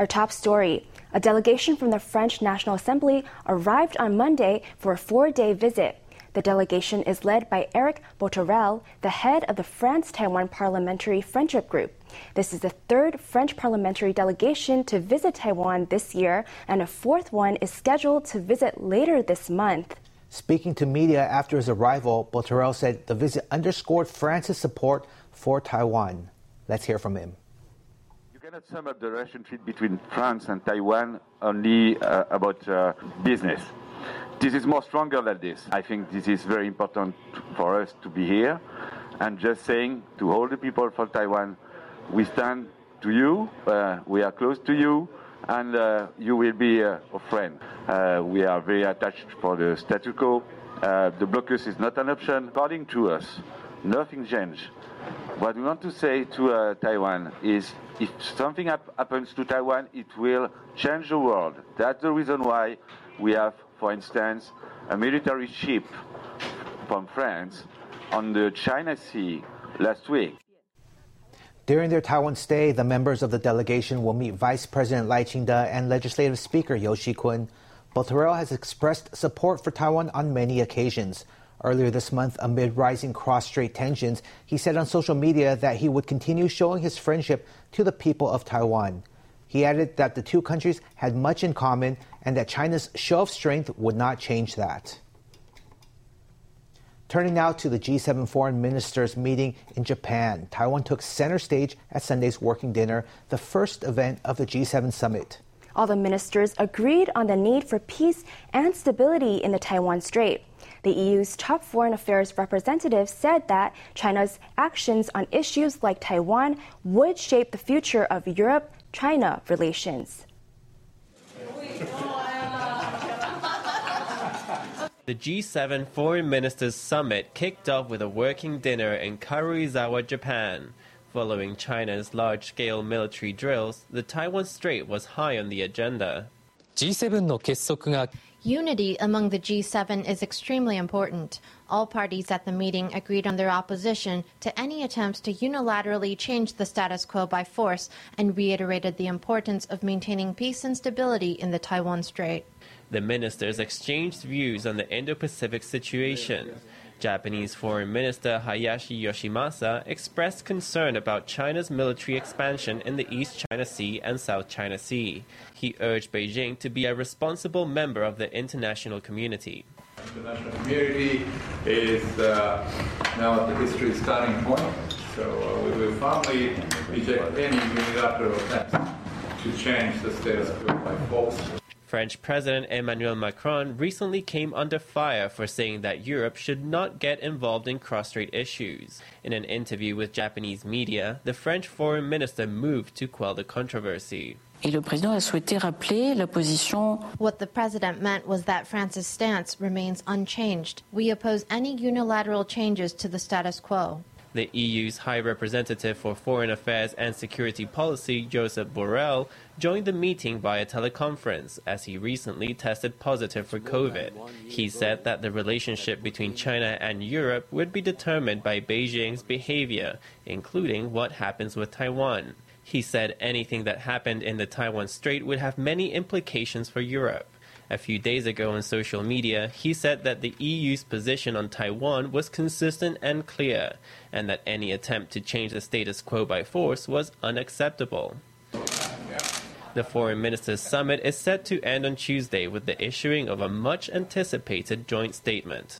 Our top story a delegation from the French National Assembly arrived on Monday for a four day visit. The delegation is led by Eric Bothorel, the head of the France Taiwan Parliamentary Friendship Group. This is the third French parliamentary delegation to visit Taiwan this year, and a fourth one is scheduled to visit later this month. Speaking to media after his arrival, Bothorel said the visit underscored France's support for Taiwan. Let's hear from him cannot sum up the relationship between France and Taiwan only uh, about uh, business. This is more stronger than this. I think this is very important for us to be here and just saying to all the people from Taiwan, we stand to you, uh, we are close to you, and uh, you will be uh, a friend. Uh, we are very attached for the status quo. the blocus is not an option. According to us, nothing changed. What we want to say to uh, Taiwan is if something hap- happens to Taiwan, it will change the world. That's the reason why we have, for instance, a military ship from France on the China Sea last week. During their Taiwan stay, the members of the delegation will meet Vice President Lai Ching-te and Legislative Speaker You Si-kun. Bothorel has expressed support for Taiwan on many occasions. Earlier this month, amid rising cross-strait tensions, he said on social media that he would continue showing his friendship to the people of Taiwan. He added that the two countries had much in common and that China's show of strength would not change that. Turning now to the G7 foreign ministers meeting in Japan, Taiwan took center stage at Sunday's working dinner, the first event of the G7 summit. All the ministers agreed on the need for peace and stability in the Taiwan Strait. The EU's top foreign affairs representative said that China's actions on issues like Taiwan would shape the future of Europe China relations. The G7 Foreign Ministers Summit kicked off with a working dinner in Karuizawa, Japan. Following China's large scale military drills, the Taiwan Strait was high on the agenda. G7 の結束が Unity among the G7 is extremely important. All parties at the meeting agreed on their opposition to any attempts to unilaterally change the status quo by force and reiterated the importance of maintaining peace and stability in the Taiwan Strait. The ministers exchanged views on the Indo Pacific situation. Japanese Foreign Minister Hayashi Yoshimasa expressed concern about China's military expansion in the East China Sea and South China Sea. He urged Beijing to be a responsible member of the international community. The international community is uh, now at the history starting point, so uh, we will firmly reject any unilateral attempts to change the status quo by force. French President Emmanuel Macron recently came under fire for saying that Europe should not get involved in cross-strait issues. In an interview with Japanese media, the French foreign minister moved to quell the controversy. What the president meant was that France's stance remains unchanged. We oppose any unilateral changes to the status quo. The EU's High Representative for Foreign Affairs and Security Policy, Joseph Borrell, joined the meeting via teleconference as he recently tested positive for COVID. He said that the relationship between China and Europe would be determined by Beijing's behavior, including what happens with Taiwan. He said anything that happened in the Taiwan Strait would have many implications for Europe. A few days ago on social media, he said that the EU's position on Taiwan was consistent and clear, and that any attempt to change the status quo by force was unacceptable. The Foreign Ministers' Summit is set to end on Tuesday with the issuing of a much anticipated joint statement.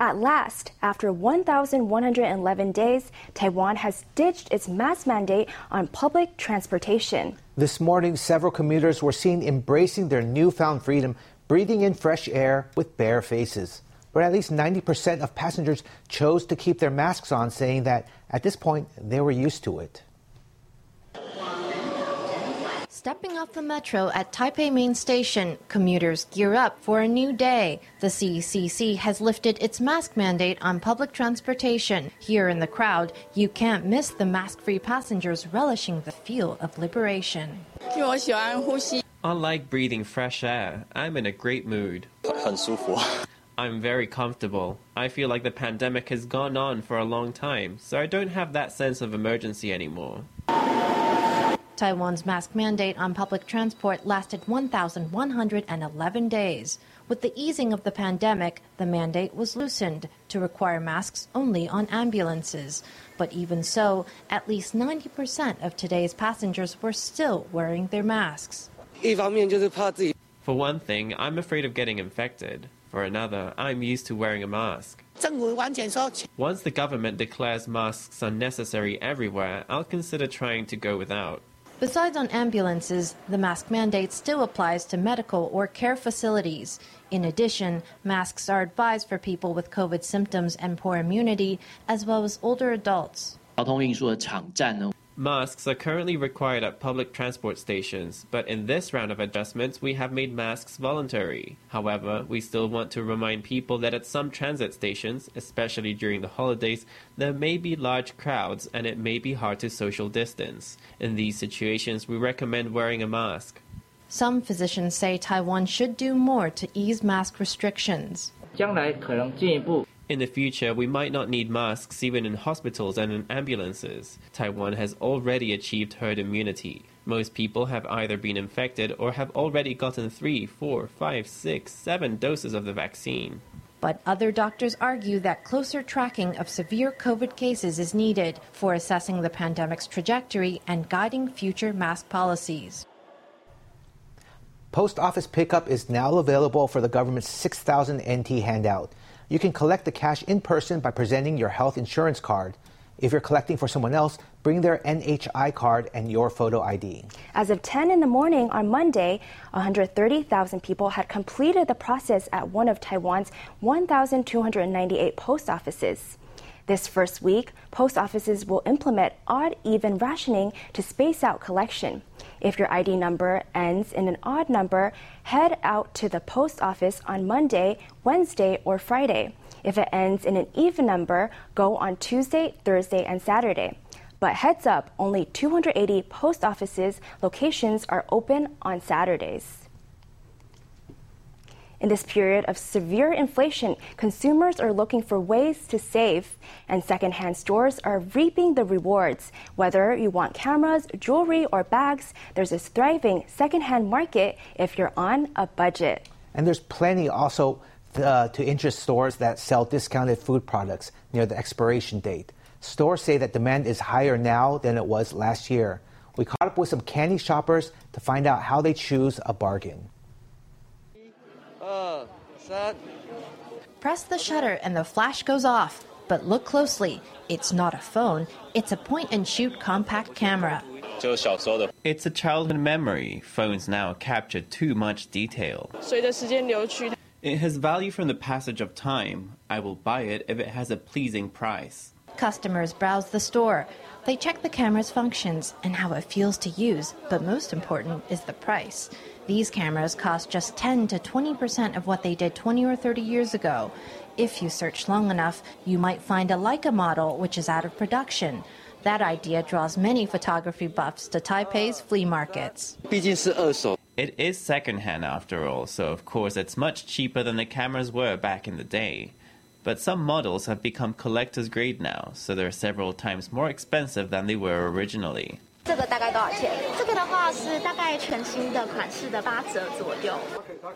At last, after 1,111 days, Taiwan has ditched its mask mandate on public transportation. This morning, several commuters were seen embracing their newfound freedom, breathing in fresh air with bare faces. But at least 90% of passengers chose to keep their masks on, saying that at this point they were used to it. Stepping off the metro at Taipei Main Station, commuters gear up for a new day. The CECC has lifted its mask mandate on public transportation. Here in the crowd, you can't miss the mask free passengers relishing the feel of liberation. Unlike breathing fresh air, I'm in a great mood. I'm very comfortable. I feel like the pandemic has gone on for a long time, so I don't have that sense of emergency anymore. Taiwan's mask mandate on public transport lasted 1,111 days. With the easing of the pandemic, the mandate was loosened to require masks only on ambulances. But even so, at least 90% of today's passengers were still wearing their masks. For one thing, I'm afraid of getting infected. For another, I'm used to wearing a mask. Once the government declares masks unnecessary everywhere, I'll consider trying to go without. Besides on ambulances, the mask mandate still applies to medical or care facilities. In addition, masks are advised for people with COVID symptoms and poor immunity, as well as older adults. Masks are currently required at public transport stations, but in this round of adjustments, we have made masks voluntary. However, we still want to remind people that at some transit stations, especially during the holidays, there may be large crowds and it may be hard to social distance. In these situations, we recommend wearing a mask. Some physicians say Taiwan should do more to ease mask restrictions. 将来可能进一步 in the future, we might not need masks even in hospitals and in ambulances. Taiwan has already achieved herd immunity. Most people have either been infected or have already gotten three, four, five, six, seven doses of the vaccine. But other doctors argue that closer tracking of severe COVID cases is needed for assessing the pandemic's trajectory and guiding future mask policies. Post office pickup is now available for the government's 6,000 NT handout. You can collect the cash in person by presenting your health insurance card. If you're collecting for someone else, bring their NHI card and your photo ID. As of 10 in the morning on Monday, 130,000 people had completed the process at one of Taiwan's 1,298 post offices. This first week, post offices will implement odd even rationing to space out collection. If your ID number ends in an odd number, head out to the post office on Monday, Wednesday, or Friday. If it ends in an even number, go on Tuesday, Thursday, and Saturday. But heads up, only 280 post offices locations are open on Saturdays. In this period of severe inflation, consumers are looking for ways to save, and secondhand stores are reaping the rewards. Whether you want cameras, jewelry, or bags, there's a thriving secondhand market if you're on a budget. And there's plenty also uh, to interest stores that sell discounted food products near the expiration date. Stores say that demand is higher now than it was last year. We caught up with some candy shoppers to find out how they choose a bargain. Press the shutter and the flash goes off. But look closely. It's not a phone, it's a point and shoot compact camera. It's a childhood memory. Phones now capture too much detail. It has value from the passage of time. I will buy it if it has a pleasing price. Customers browse the store. They check the camera's functions and how it feels to use, but most important is the price. These cameras cost just 10 to 20% of what they did 20 or 30 years ago. If you search long enough, you might find a Leica model which is out of production. That idea draws many photography buffs to Taipei's flea markets. It is secondhand after all, so of course it's much cheaper than the cameras were back in the day. But some models have become collector's grade now, so they're several times more expensive than they were originally. 这个大概多少钱？这个的话是大概全新的款式的八折左右。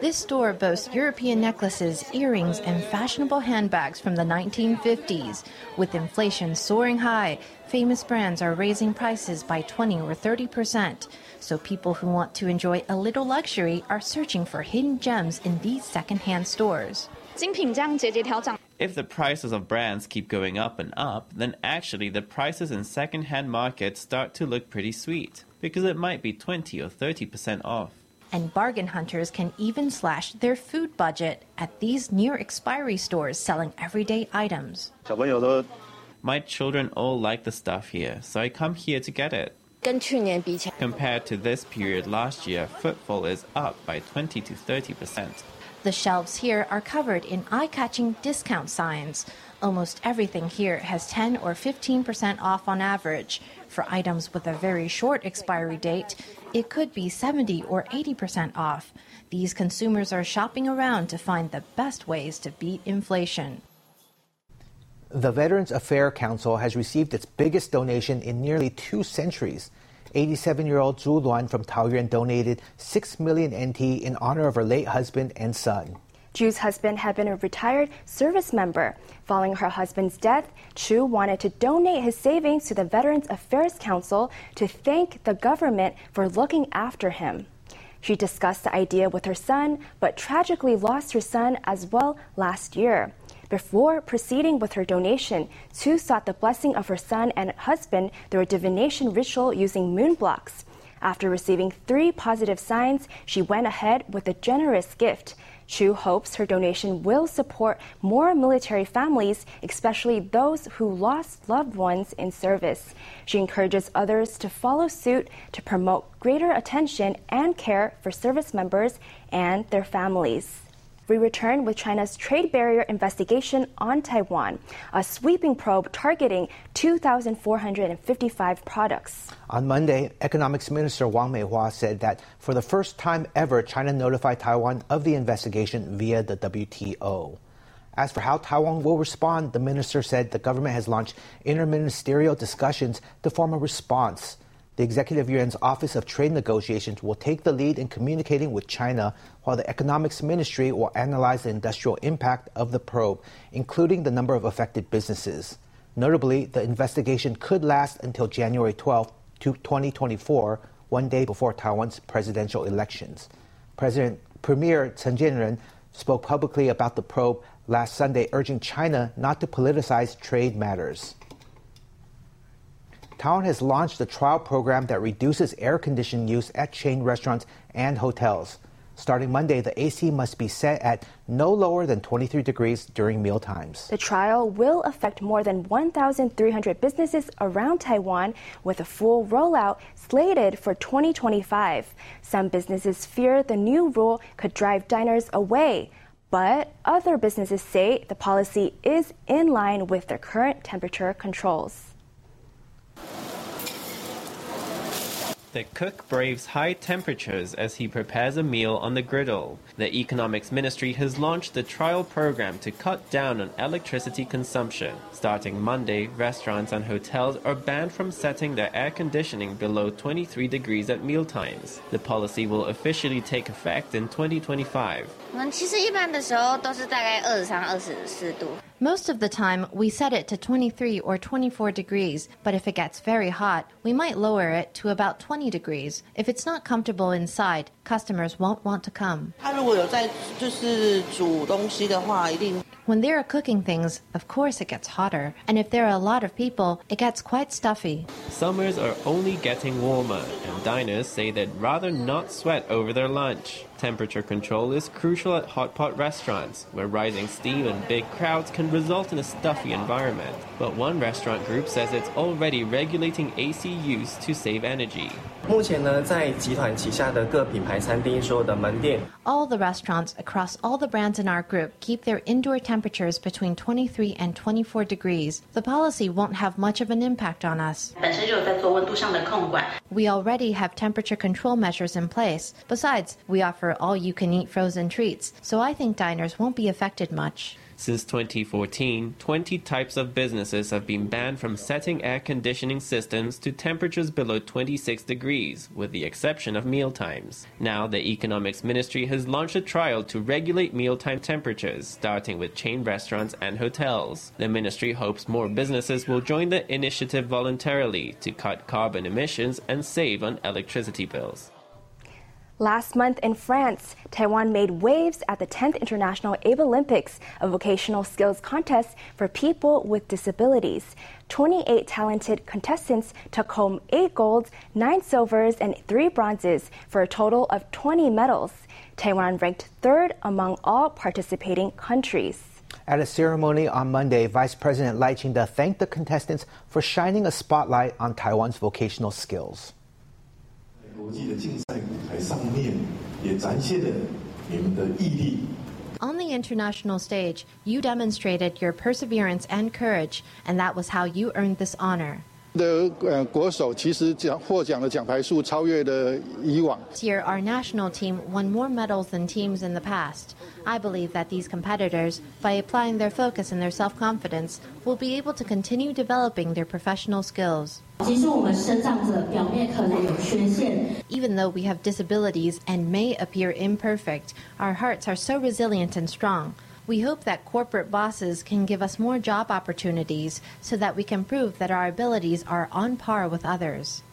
This store boasts European necklaces, earrings, and fashionable handbags from the 1950s. With inflation soaring high, famous brands are raising prices by 20 or 30 percent. So people who want to enjoy a little luxury are searching for hidden gems in these secondhand stores. 精品这样节节调涨， If the prices of brands keep going up and up, then actually the prices in second-hand markets start to look pretty sweet because it might be 20 or 30% off. And bargain hunters can even slash their food budget at these near expiry stores selling everyday items. My children all like the stuff here, so I come here to get it. Compared to this period last year, footfall is up by 20 to 30 percent. The shelves here are covered in eye catching discount signs. Almost everything here has 10 or 15% off on average. For items with a very short expiry date, it could be 70 or 80% off. These consumers are shopping around to find the best ways to beat inflation. The Veterans Affairs Council has received its biggest donation in nearly two centuries. 87 year old Zhu Luan from Taoyuan donated 6 million NT in honor of her late husband and son. Zhu's husband had been a retired service member. Following her husband's death, Chu wanted to donate his savings to the Veterans Affairs Council to thank the government for looking after him. She discussed the idea with her son, but tragically lost her son as well last year. Before proceeding with her donation, Chu sought the blessing of her son and husband through a divination ritual using moon blocks. After receiving three positive signs, she went ahead with a generous gift. Chu hopes her donation will support more military families, especially those who lost loved ones in service. She encourages others to follow suit to promote greater attention and care for service members and their families we return with China's trade barrier investigation on Taiwan, a sweeping probe targeting 2,455 products. On Monday, Economics Minister Wang Meihua said that for the first time ever, China notified Taiwan of the investigation via the WTO. As for how Taiwan will respond, the minister said the government has launched interministerial discussions to form a response. The Executive Yuan's Office of Trade Negotiations will take the lead in communicating with China, while the Economics Ministry will analyze the industrial impact of the probe, including the number of affected businesses. Notably, the investigation could last until January 12, 2024, one day before Taiwan's presidential elections. President Premier Chen Chien-jen spoke publicly about the probe last Sunday, urging China not to politicize trade matters. Taiwan has launched a trial program that reduces air conditioning use at chain restaurants and hotels. Starting Monday, the AC must be set at no lower than 23 degrees during meal times. The trial will affect more than 1,300 businesses around Taiwan, with a full rollout slated for 2025. Some businesses fear the new rule could drive diners away. But other businesses say the policy is in line with their current temperature controls. The cook braves high temperatures as he prepares a meal on the griddle. The Economics Ministry has launched a trial program to cut down on electricity consumption. Starting Monday, restaurants and hotels are banned from setting their air conditioning below 23 degrees at mealtimes. The policy will officially take effect in 2025. Most of the time, we set it to 23 or 24 degrees, but if it gets very hot, we might lower it to about 20 degrees. If it's not comfortable inside, customers won't want to come. When they are cooking things, of course it gets hotter, and if there are a lot of people, it gets quite stuffy. Summers are only getting warmer, and diners say they'd rather not sweat over their lunch. Temperature control is crucial at hot pot restaurants, where rising steam and big crowds can result in a stuffy environment. But one restaurant group says it's already regulating AC use to save energy. All the restaurants across all the brands in our group keep their indoor temperatures between 23 and 24 degrees. The policy won't have much of an impact on us. We already have temperature control measures in place. Besides, we offer all you can eat frozen treats, so I think diners won't be affected much. Since 2014, 20 types of businesses have been banned from setting air conditioning systems to temperatures below 26 degrees, with the exception of mealtimes. Now, the Economics Ministry has launched a trial to regulate mealtime temperatures, starting with chain restaurants and hotels. The ministry hopes more businesses will join the initiative voluntarily to cut carbon emissions and save on electricity bills. Last month in France, Taiwan made waves at the 10th International Abilympics, a vocational skills contest for people with disabilities. 28 talented contestants took home 8 golds, 9 silvers, and 3 bronzes for a total of 20 medals. Taiwan ranked third among all participating countries. At a ceremony on Monday, Vice President Lai Ching-te thanked the contestants for shining a spotlight on Taiwan's vocational skills. 国际的竞赛舞台上面，也展现了你们的毅力。On the international stage, you demonstrated your perseverance and courage, and that was how you earned this honor. 的呃国手其实奖获奖的奖牌数超越了以往。 This year, our national team won more medals than teams in the past. I believe that these competitors, by applying their focus and their self confidence, will be able to continue developing their professional skills. 即使我们生长者表面可能有缺陷， Even though we have disabilities and may appear imperfect, our hearts are so resilient and strong. We hope that corporate bosses can give us more job opportunities so that we can prove that our abilities are on par with others.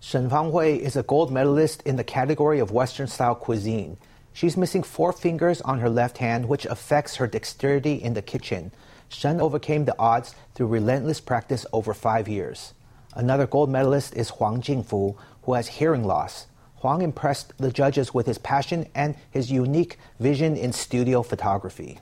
Shen Fanghui is a gold medalist in the category of Western style cuisine. She's missing four fingers on her left hand, which affects her dexterity in the kitchen. Shen overcame the odds through relentless practice over five years. Another gold medalist is Huang Jingfu, who has hearing loss. Huang impressed the judges with his passion and his unique vision in studio photography.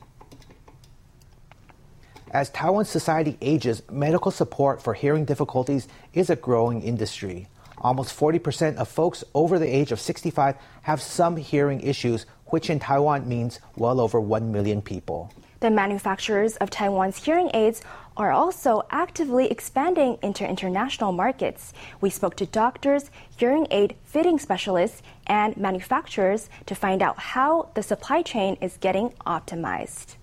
As Taiwan society ages, medical support for hearing difficulties is a growing industry. Almost 40% of folks over the age of 65 have some hearing issues, which in Taiwan means well over 1 million people. The manufacturers of Taiwan's hearing aids are also actively expanding into international markets. We spoke to doctors, hearing aid fitting specialists, and manufacturers to find out how the supply chain is getting optimized.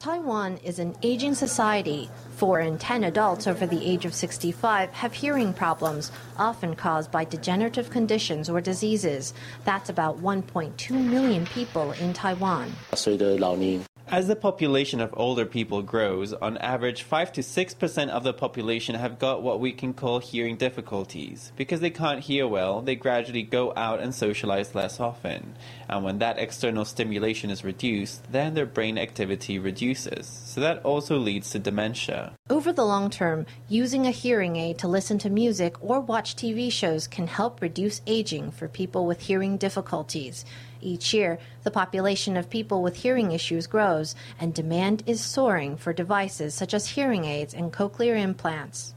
Taiwan is an aging society. Four in ten adults over the age of 65 have hearing problems, often caused by degenerative conditions or diseases. That's about 1.2 million people in Taiwan. 随着老龄 As the population of older people grows, on average, 5 to 6% of the population have got what we can call hearing difficulties. Because they can't hear well, they gradually go out and socialize less often. And when that external stimulation is reduced, then their brain activity reduces. So that also leads to dementia. Over the long term, using a hearing aid to listen to music or watch TV shows can help reduce aging for people with hearing difficulties. Each year, the population of people with hearing issues grows, and demand is soaring for devices such as hearing aids and cochlear implants.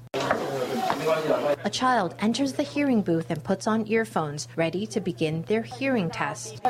A child enters the hearing booth and puts on earphones, ready to begin their hearing test.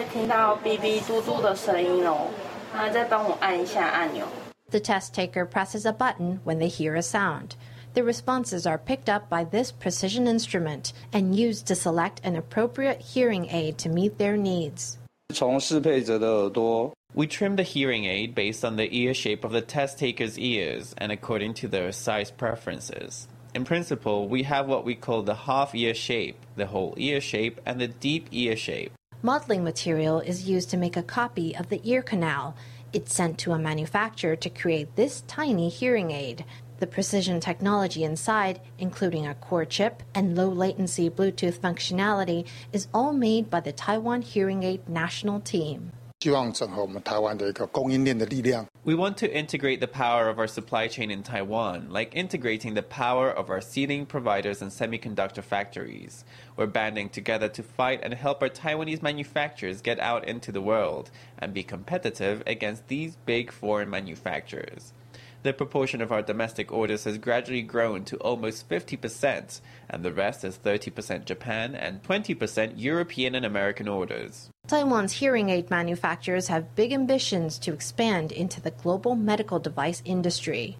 The test taker presses a button when they hear a sound. The responses are picked up by this precision instrument and used to select an appropriate hearing aid to meet their needs. 从适配者的耳朵 We trim the hearing aid based on the ear shape of the test taker's ears and according to their size preferences. In principle, we have what we call the half ear shape, the whole ear shape, and the deep ear shape. Modeling material is used to make a copy of the ear canal. it's sent to a manufacturer to create this tiny hearing aid. The precision technology inside, including a core chip and low latency Bluetooth functionality, is all made by the Taiwan Hearing Aid National Team. 希望整合我们台湾的一个供应链的力量。 We want to integrate the power of our supply chain in Taiwan, like integrating the power of our seating providers and semiconductor factories. We're banding together to fight and help our Taiwanese manufacturers get out into the world and be competitive against these big foreign manufacturers. The proportion of our domestic orders has gradually grown to almost 50%, and the rest is 30% Japan and 20% European and American orders. Taiwan's hearing aid manufacturers have big ambitions to expand into the global medical device industry.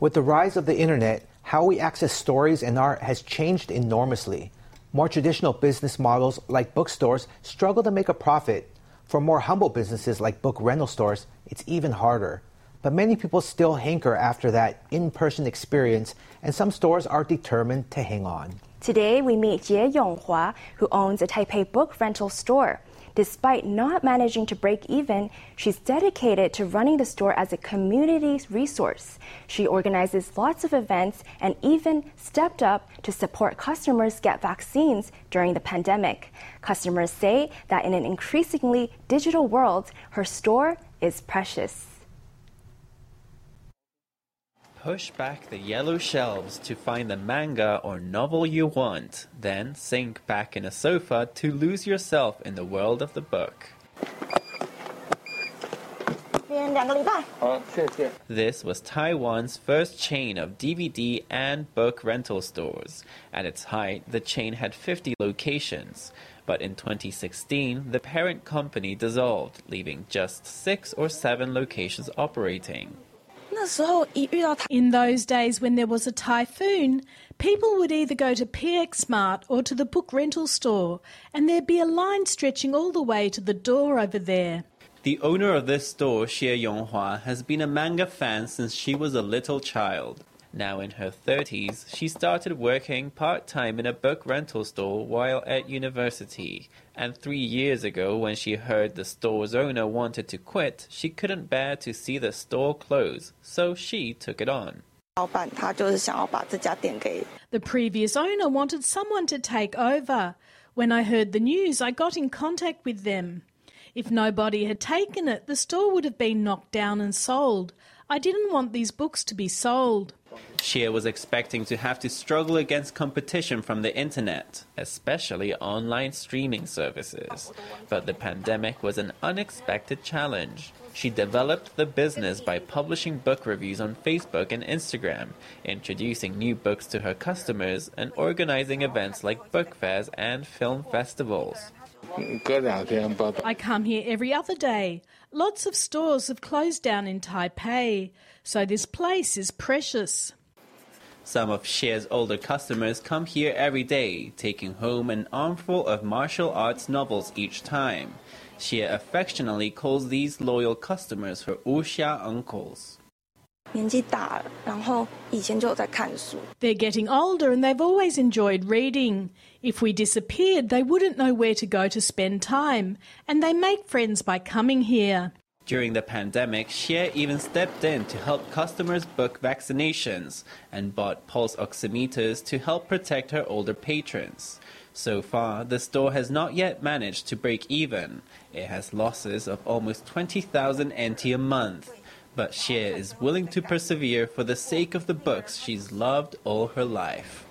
With the rise of the internet, how we access stories and art has changed enormously. More traditional business models like bookstores struggle to make a profit. For more humble businesses like book rental stores, it's even harder. But many people still hanker after that in person experience, and some stores are determined to hang on. Today, we meet Xie Yonghua, who owns a Taipei book rental store. Despite not managing to break even, she's dedicated to running the store as a community resource. She organizes lots of events and even stepped up to support customers get vaccines during the pandemic. Customers say that in an increasingly digital world, her store is precious. Push back the yellow shelves to find the manga or novel you want, then sink back in a sofa to lose yourself in the world of the book. This was Taiwan's first chain of DVD and book rental stores. At its height, the chain had 50 locations. But in 2016, the parent company dissolved, leaving just six or seven locations operating. In those days when there was a typhoon, people would either go to PX Mart or to the book rental store, and there'd be a line stretching all the way to the door over there. The owner of this store, Xie Yonghua, has been a manga fan since she was a little child. Now in her 30s, she started working part time in a book rental store while at university. And three years ago, when she heard the store's owner wanted to quit, she couldn't bear to see the store close, so she took it on. The previous owner wanted someone to take over. When I heard the news, I got in contact with them. If nobody had taken it, the store would have been knocked down and sold. I didn't want these books to be sold. Xie was expecting to have to struggle against competition from the internet, especially online streaming services. But the pandemic was an unexpected challenge. She developed the business by publishing book reviews on Facebook and Instagram, introducing new books to her customers, and organizing events like book fairs and film festivals. I come here every other day. Lots of stores have closed down in Taipei, so this place is precious. Some of Xie's older customers come here every day, taking home an armful of martial arts novels each time. Xie affectionately calls these loyal customers her wuxia uncles. They're getting older and they've always enjoyed reading. If we disappeared, they wouldn't know where to go to spend time, and they make friends by coming here. During the pandemic, Xie even stepped in to help customers book vaccinations and bought pulse oximeters to help protect her older patrons. So far, the store has not yet managed to break even. It has losses of almost 20,000 NT a month. But Xie is willing to persevere for the sake of the books she's loved all her life.